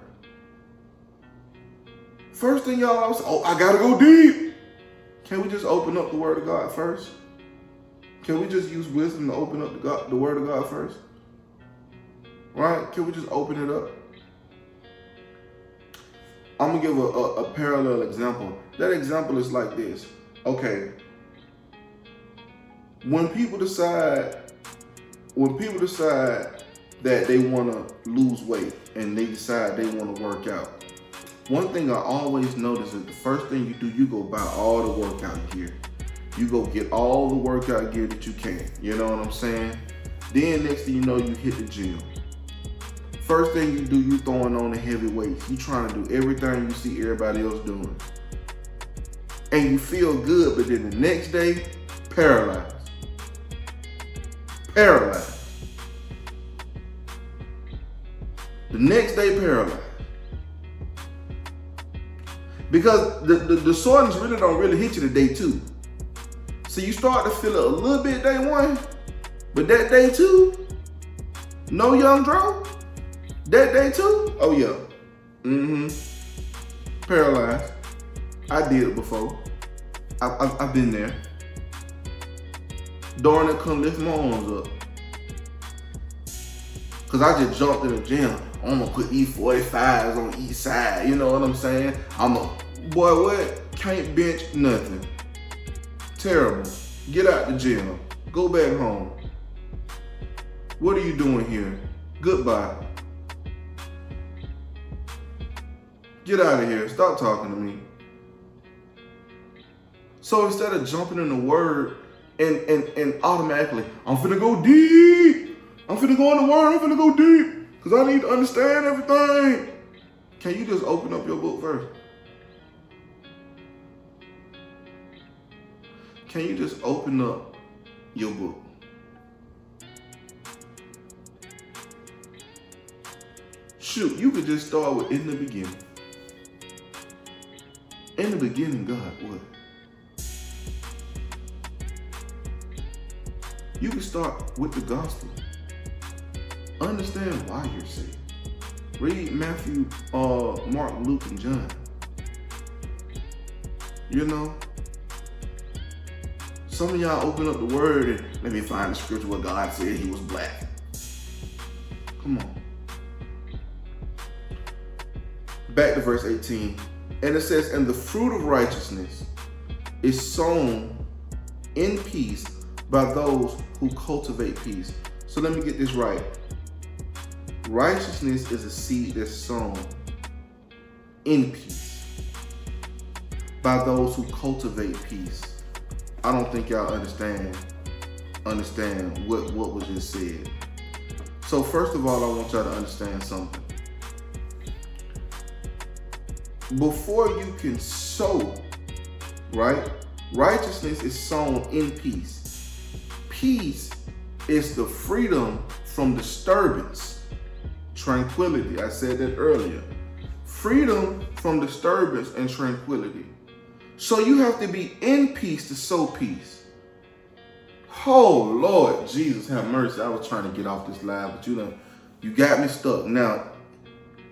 [SPEAKER 1] First thing y'all oh, I gotta go deep. Can we just open up the word of God first? Can we just use wisdom to open up the, God, the word of God first? Right? Can we just open it up? I'm gonna give a, a, a parallel example. That example is like this. Okay. When people decide when people decide that they want to lose weight and they decide they want to work out, one thing I always notice is the first thing you do, you go buy all the workout gear. You go get all the workout gear that you can. You know what I'm saying? Then next thing you know, you hit the gym. First thing you do, you throwing on the heavy weights. You trying to do everything you see everybody else doing. And you feel good, but then the next day, paralyzed paralyzed. The next day, paralyzed. Because the, the, the soreness really don't really hit you the day two. So you start to feel it a little bit day one, but that day two, no young Dro, that day two, oh yeah, mm-hmm, paralyzed. I did it before. I, I, I've been there. Darn it, couldn't lift my arms up. Cause I just jumped in the gym. I'm gonna put E45s on each side. You know what I'm saying? I'm a boy. What? Can't bench nothing. Terrible. Get out the gym. Go back home. What are you doing here? Goodbye. Get out of here. Stop talking to me. So instead of jumping in the word and and and automatically, I'm finna go deep. I'm finna go in the word. I'm finna go deep because I need to understand everything. Can you just open up your book first? Can you just open up your book? Shoot, you could just start with in the beginning. In the beginning, God what? You can start with the gospel. Understand why you're saved. Read Matthew, uh, Mark, Luke, and John. You know? Some of y'all open up the word and let me find the scripture where God said he was black. Come on. Back to verse 18. And it says, And the fruit of righteousness is sown in peace by those who cultivate peace. So let me get this right. Righteousness is a seed that's sown in peace by those who cultivate peace. I don't think y'all understand understand what, what was just said. So first of all, I want y'all to understand something. Before you can sow, right? Righteousness is sown in peace. Peace is the freedom from disturbance, tranquility. I said that earlier. Freedom from disturbance and tranquility. So you have to be in peace to sow peace. Oh Lord Jesus, have mercy. I was trying to get off this live, but you know, you got me stuck. Now,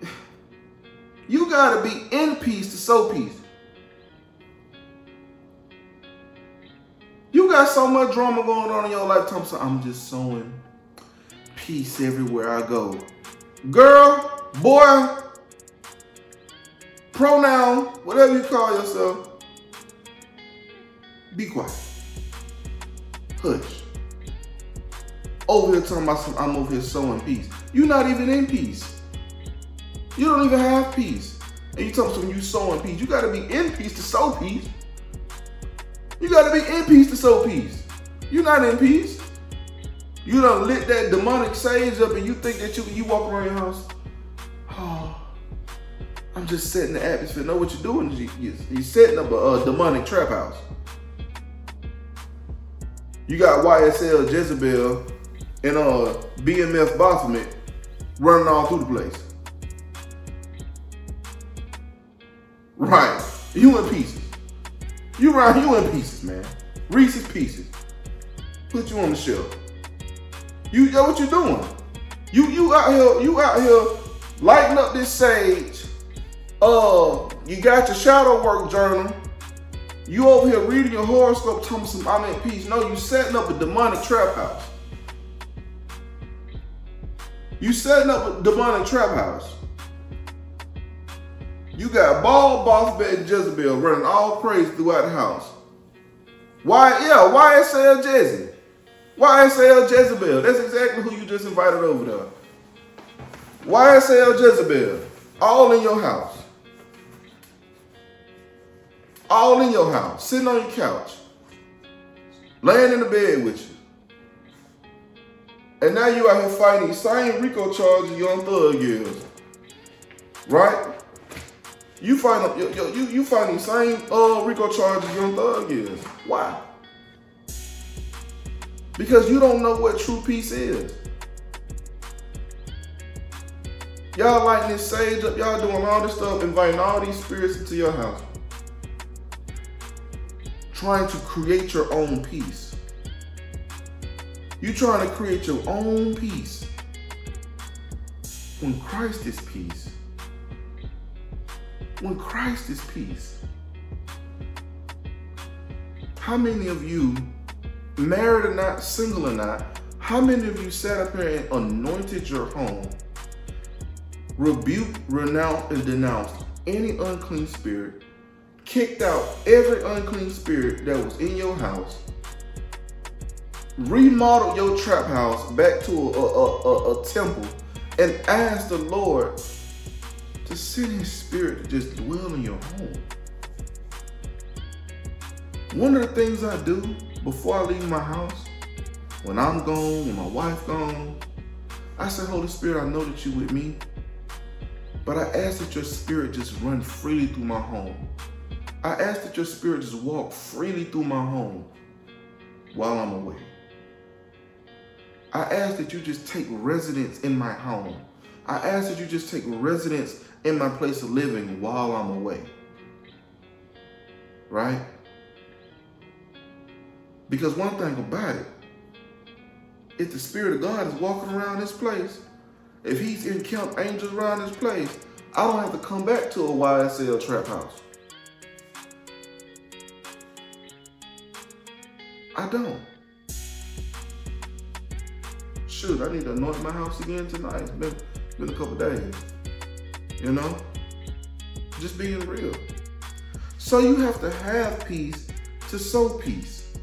[SPEAKER 1] you gotta be in peace to sow peace. Got so much drama going on in your life, Thompson. I'm just sowing peace everywhere I go. Girl, boy, pronoun, whatever you call yourself, be quiet. Hush. Over here talking about some, I'm over here sowing peace. You're not even in peace. You don't even have peace. And you talking some you sowing peace. You gotta be in peace to sow peace. You gotta be in peace to sow peace. You're not in peace. You don't lit that demonic sage up and you think that you you walk around your house. Oh, I'm just setting the atmosphere. Know what you're doing? You, you're setting up a, a demonic trap house. You got YSL Jezebel and uh BMF Baphomet running all through the place. Right. You in pieces. You right, you in pieces, man. Reese's pieces. Put you on the shelf. You know what you doing? You you out here, you out here lighting up this sage. Uh, you got your shadow work journal. You over here reading your horoscope, telling some I'm peace. No, you setting up a demonic trap house. You setting up a demonic trap house. You got ball, boss, bed, Jezebel running all crazy throughout the house. Why? Yeah, YSL Jezzy. YSL Jezebel. That's exactly who you just invited over there. YSL Jezebel. All in your house. All in your house. Sitting on your couch. Laying in the bed with you. And now you out here fighting these same RICO charges young thug is. Right? You find you, you, you find these same uh, RICO charges young thug is. Why? Because you don't know what true peace is. Y'all lighting this sage up, y'all doing all this stuff, inviting all these spirits into your house. trying to create your own peace. You trying to create your own peace. When Christ is peace. When Christ is peace. How many of you, married or not, single or not, how many of you sat up here and anointed your home, rebuked, renounced, and denounced any unclean spirit, kicked out every unclean spirit that was in your house, remodeled your trap house back to a, a, a, a temple, and asked the Lord to send his spirit to just dwell in your home. One of the things I do before I leave my house, when I'm gone, when my wife gone, I say, Holy Spirit, I know that You're with me, but I ask that your spirit just run freely through my home. I ask that your spirit just walk freely through my home while I'm away. I ask that you just take residence in my home. I ask that you just take residence in my place of living while I'm away. Right? Because one thing about it, if the Spirit of God is walking around this place, if He's encamped angels around this place, I don't have to come back to a YSL trap house. I don't. Shoot, I need to anoint my house again tonight. It's been, been a couple days. You know? Just being real. So you have to have peace to sow peace.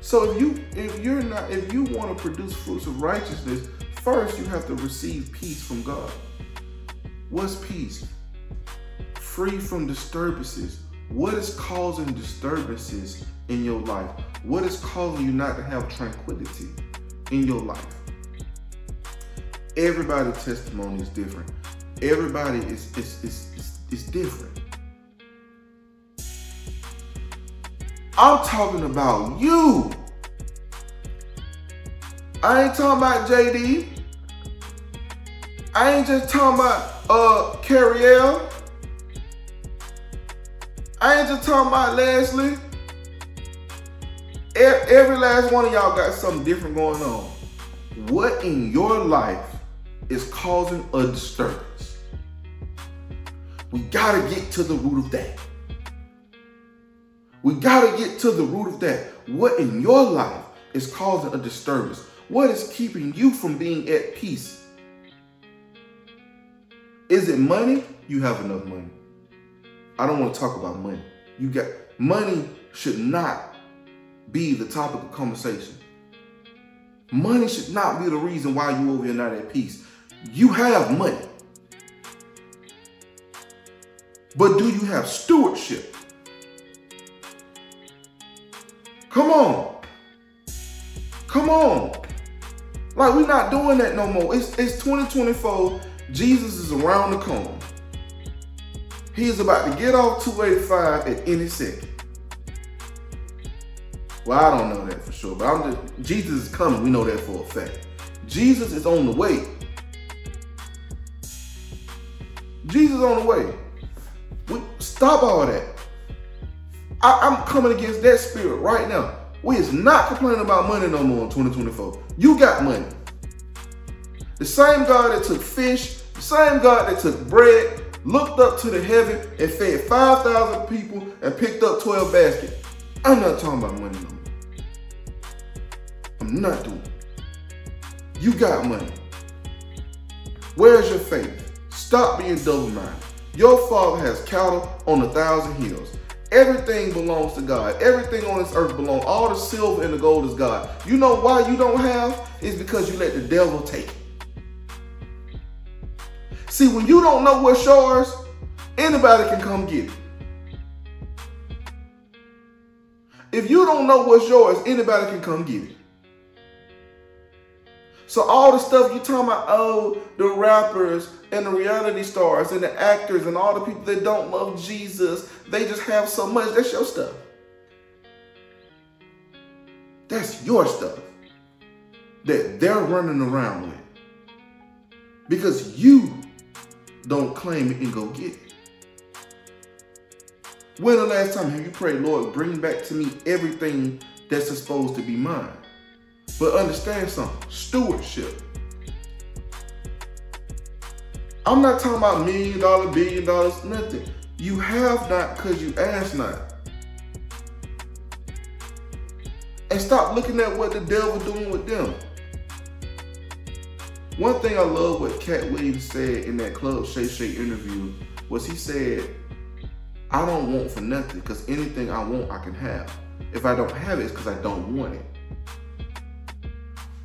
[SPEAKER 1] So if you if you're not if you want to produce fruits of righteousness, first you have to receive peace from God. What's peace? Free from disturbances. What is causing disturbances in your life? What is causing you not to have tranquility in your life? Everybody's testimony is different. Everybody is is, is, is, is different. I'm talking about you. I ain't talking about JD. I ain't just talking about uh Carriel. I ain't just talking about Leslie. Every last one of y'all got something different going on. What in your life is causing a disturbance? We gotta get to the root of that. We gotta get to the root of that. What in your life is causing a disturbance? What is keeping you from being at peace? Is it money? You have enough money. I don't want to talk about money. You got money should not be the topic of conversation. Money should not be the reason why you over here not at peace. You have money. But do you have stewardship? Come on. Come on. Like we're not doing that no more. It's, it's 2024. Jesus is around the corner. He is about to get off 285 at any second. Well, I don't know that for sure, but I'm just Jesus is coming. We know that for a fact. Jesus is on the way. Jesus on the way. We, stop all that. I, I'm coming against that spirit right now. We is not complaining about money no more in 2024. You got money. The same God that took fish, the same God that took bread, looked up to the heaven and fed 5,000 people and picked up 12 baskets. I'm not talking about money no more. I'm not doing it. You got money. Where's your faith? Stop being double-minded. Your father has cattle on a thousand hills. Everything belongs to God. Everything on this earth belongs. All the silver and the gold is God. You know why you don't have? It's because you let the devil take it. See, when you don't know what's yours, anybody can come get it. If you don't know what's yours, anybody can come get it. So all the stuff you talking about, oh, the rappers and the reality stars and the actors and all the people that don't love Jesus, they just have so much. That's your stuff. That's your stuff that they're running around with. Because you don't claim it and go get it. When the last time have you prayed, Lord, bring back to me everything that's supposed to be mine? But understand something stewardship. I'm not talking about million dollar, billion dollars, nothing. You have not because you ask not. And stop looking at what the devil doing with them. One thing I love what Katt Williams said in that Club Shay Shay interview was he said, I don't want for nothing because anything I want, I can have. If I don't have it, it's because I don't want it.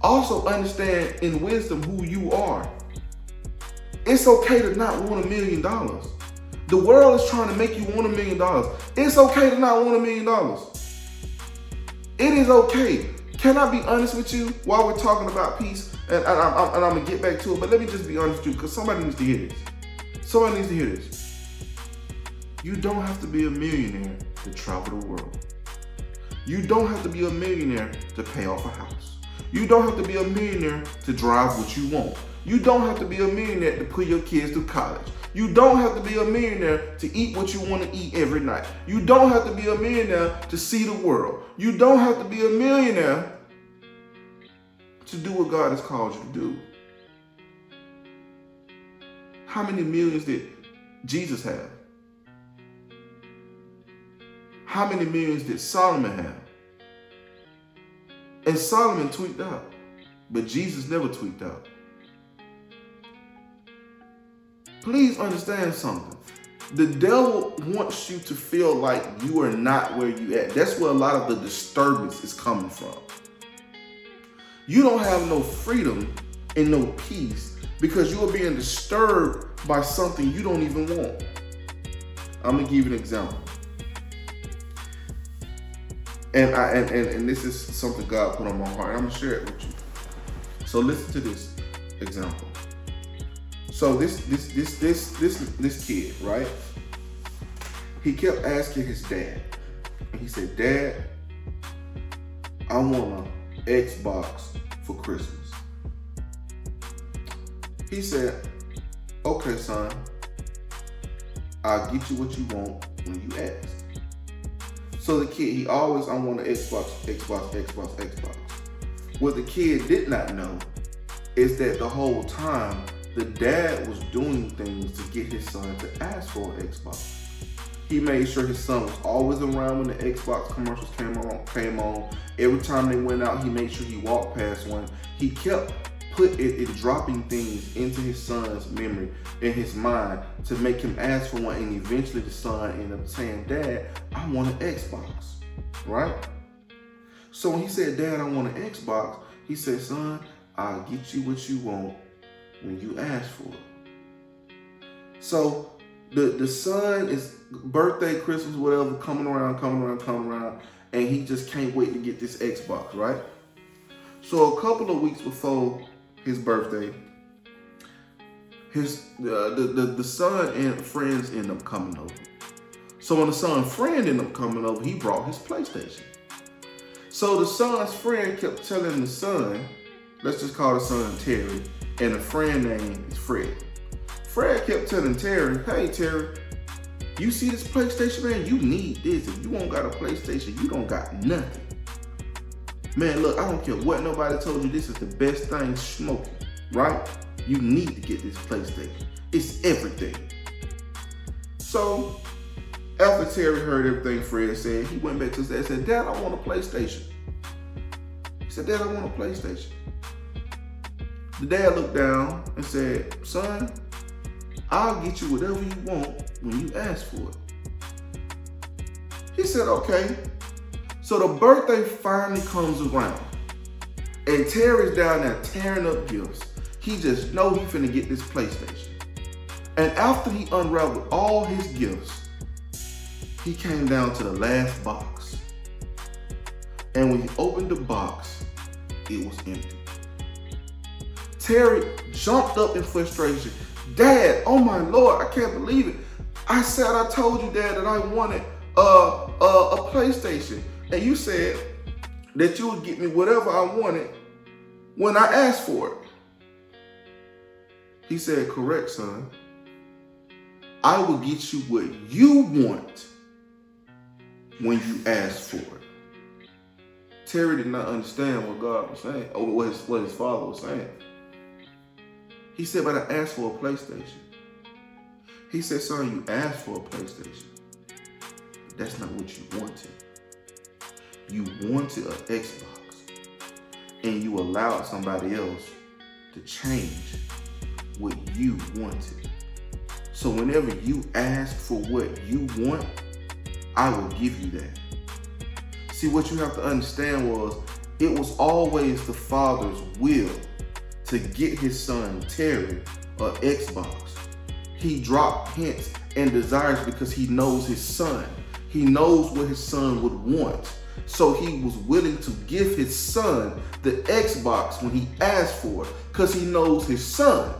[SPEAKER 1] Also, understand in wisdom who you are. It's okay to not want a million dollars. The world is trying to make you want a million dollars. It's okay to not want a million dollars. It is okay. Can I be honest with you while we're talking about peace? And, and, I'm, and I'm gonna get back to it, but let me just be honest with you because somebody needs to hear this. Somebody needs to hear this. You don't have to be a millionaire to travel the world. You don't have to be a millionaire to pay off a house. You don't have to be a millionaire to drive what you want. You don't have to be a millionaire to put your kids through college. You don't have to be a millionaire to eat what you want to eat every night. You don't have to be a millionaire to see the world. You don't have to be a millionaire to do what God has called you to do. How many millions did Jesus have? How many millions did Solomon have? And Solomon tweaked out, but Jesus never tweaked out. Please understand something. The devil wants you to feel like you are not where you at. That's where a lot of the disturbance is coming from. You don't have no freedom and no peace because you are being disturbed by something you don't even want. I'm gonna give you an example. And I and, and, and this is something God put on my heart. I'm gonna share it with you. So listen to this example. So this this this this this this kid, right? He kept asking his dad. And he said, Dad, I want an Xbox for Christmas. He said, Okay, son, I'll get you what you want when you ask. So the kid, he always, I want an Xbox, Xbox, Xbox, Xbox. What the kid did not know is that the whole time the dad was doing things to get his son to ask for an Xbox. He made sure his son was always around when the Xbox commercials came on. Came on. Every time they went out, he made sure he walked past one. He kept put it, it dropping things into his son's memory in his mind to make him ask for one. And eventually, the son ended up saying, "Dad, I want an Xbox." Right. So when he said, "Dad, I want an Xbox," he said, "Son, I'll get you what you want when you ask for it. So the the son is birthday, Christmas, whatever, coming around, coming around, coming around, and he just can't wait to get this Xbox, right? So a couple of weeks before his birthday, his uh, the, the the son and friends end up coming over. So when the son's friend ended up coming over, he brought his PlayStation. So the son's friend kept telling the son, let's just call the son Terry, and the friend name is Fred. Fred kept telling Terry, hey Terry, you see this PlayStation, man? You need this. If you don't got a PlayStation, you don't got nothing. Man, look, I don't care what nobody told you, this is the best thing smoking, right? You need to get this PlayStation. It's everything. So, after Terry heard everything Fred said, he went back to his dad and said, Dad, I want a PlayStation. He said, Dad, I want a PlayStation. The dad looked down and said, Son, I'll get you whatever you want when you ask for it. He said, Okay. So the birthday finally comes around. And Terry's down there tearing up gifts. He just know he finna get this PlayStation. And after he unraveled all his gifts, he came down to the last box. And when he opened the box, it was empty. Terry jumped up in frustration. Dad, oh my Lord, I can't believe it. I said I told you, Dad, that I wanted a, a, a PlayStation. And you said that you would get me whatever I wanted when I asked for it. He said, correct, son. I will get you what you want when you ask for it. Terry did not understand what God was saying, or what his, what his father was saying. He said, but I asked for a PlayStation. He said, son, you asked for a PlayStation. That's not what you wanted. You wanted an Xbox. And you allowed somebody else to change what you wanted. So whenever you ask for what you want, I will give you that. See, what you have to understand was it was always the father's will to get his son Terry an Xbox. He dropped hints and desires because he knows his son. He knows what his son would want. So he was willing to give his son the Xbox when he asked for it because he knows his son.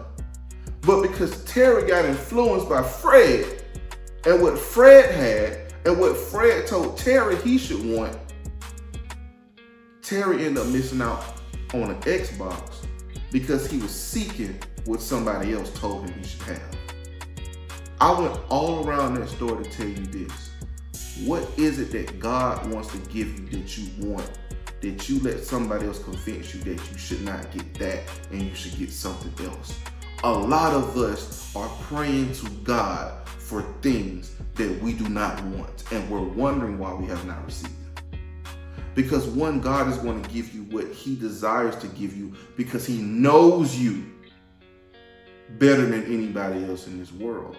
[SPEAKER 1] But because Terry got influenced by Fred and what Fred had and what Fred told Terry he should want, Terry ended up missing out on an Xbox because he was seeking what somebody else told him he should have. I went all around that store to tell you this. What is it that God wants to give you that you want? That you let somebody else convince you that you should not get that and you should get something else. A lot of us are praying to God for things that we do not want, and we're wondering why we have not received. Them. Because one, God is going to give you what He desires to give you because He knows you better than anybody else in this world.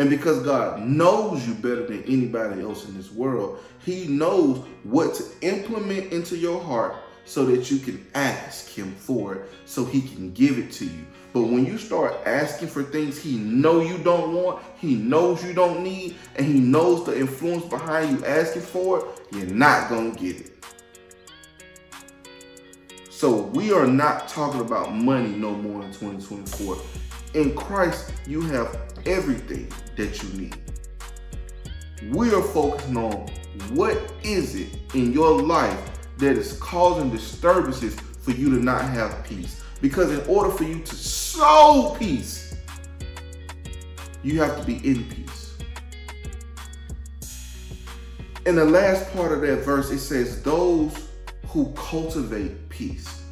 [SPEAKER 1] And because God knows you better than anybody else in this world, He knows what to implement into your heart so that you can ask Him for it so He can give it to you. But when you start asking for things He know you don't want, He knows you don't need, and He knows the influence behind you asking for it, you're not to get it. So we are not talking about money no more in 2024. In Christ, you have everything that you need. We are focusing on what is it in your life that is causing disturbances for you to not have peace. Because in order for you to sow peace, you have to be in peace. In the last part of that verse, it says, Those who cultivate peace.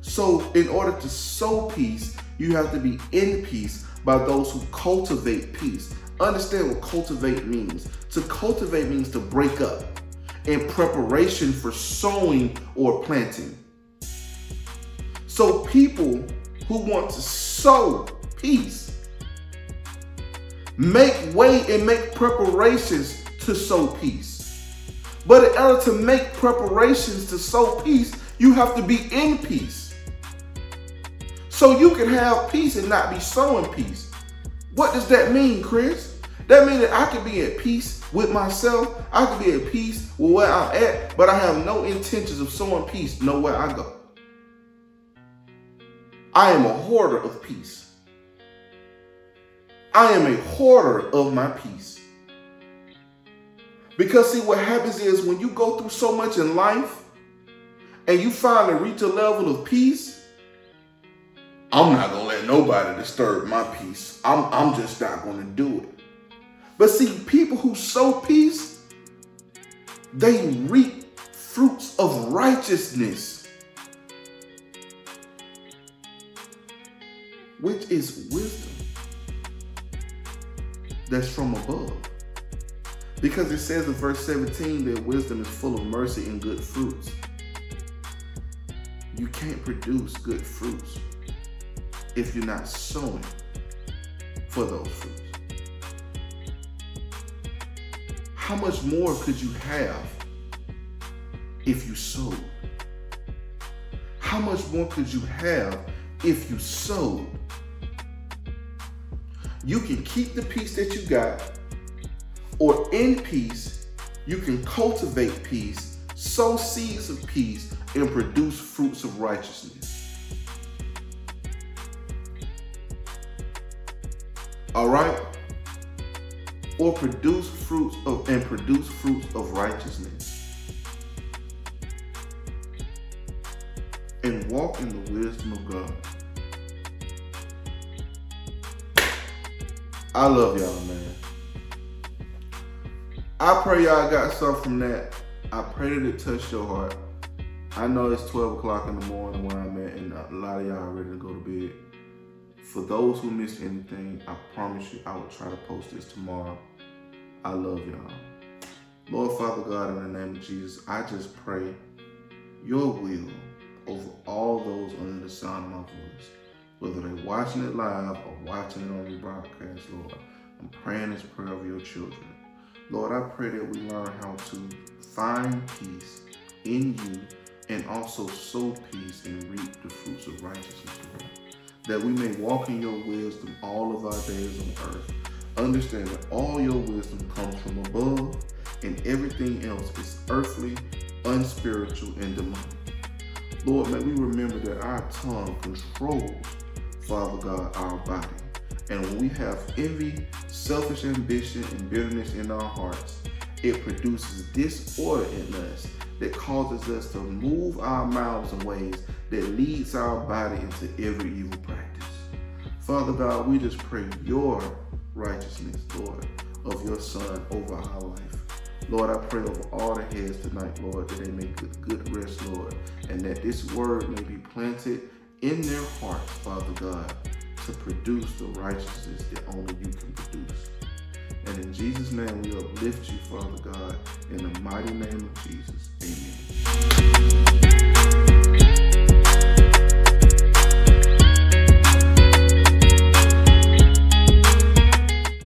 [SPEAKER 1] So, in order to sow peace, you have to be in peace by those who cultivate peace. Understand what cultivate means. To cultivate means to break up in preparation for sowing or planting. So, people who want to sow peace make way and make preparations to sow peace. But in order to make preparations to sow peace, you have to be in peace. So you can have peace and not be sowing peace. What does that mean, Chris? That means that I can be at peace with myself. I can be at peace with where I'm at, but I have no intentions of sowing peace nowhere I go. I am a hoarder of peace. I am a hoarder of my peace. Because see, what happens is when you go through so much in life and you finally reach a level of peace, I'm not gonna let nobody disturb my peace. I'm, I'm just not gonna do it. But see, people who sow peace, they reap fruits of righteousness, which is wisdom that's from above. Because it says in verse 17 that wisdom is full of mercy and good fruits. You can't produce good fruits if you're not sowing for those fruits. How much more could you have if you sowed? How much more could you have if you sowed? You can keep the peace that you got or in peace, you can cultivate peace, sow seeds of peace, and produce fruits of righteousness. All right? Or produce fruits of and produce fruits of righteousness. And walk in the wisdom of God. I love y'all, man. I pray y'all got something from that. I pray that it touched your heart. I know it's 12 o'clock in the morning where I'm at, and a lot of y'all are ready to go to bed. For those who missed anything, I promise you I will try to post this tomorrow. I love y'all. Lord Father God, in the name of Jesus, I just pray your will over all those under the sound of my voice, whether they're watching it live or watching it on broadcast, Lord. I'm praying this prayer of your children. Lord, I pray that we learn how to find peace in you and also sow peace and reap the fruits of righteousness. That we may walk in your wisdom all of our days on earth. Understand that all your wisdom comes from above and everything else is earthly, unspiritual, and demonic. Lord, may we remember that our tongue controls, Father God, our body. And when we have envy, selfish ambition, and bitterness in our hearts, it produces disorder in us that causes us to move our mouths in ways that leads our body into every evil practice. Father God, we just pray your righteousness, Lord, of your Son over our life. Lord, I pray over all the heads tonight, Lord, that they may get good rest, Lord, and that this word may be planted in their hearts, Father God, to produce the righteousness that only you can produce. And in Jesus' name, we uplift you, Father God, in the mighty name of Jesus.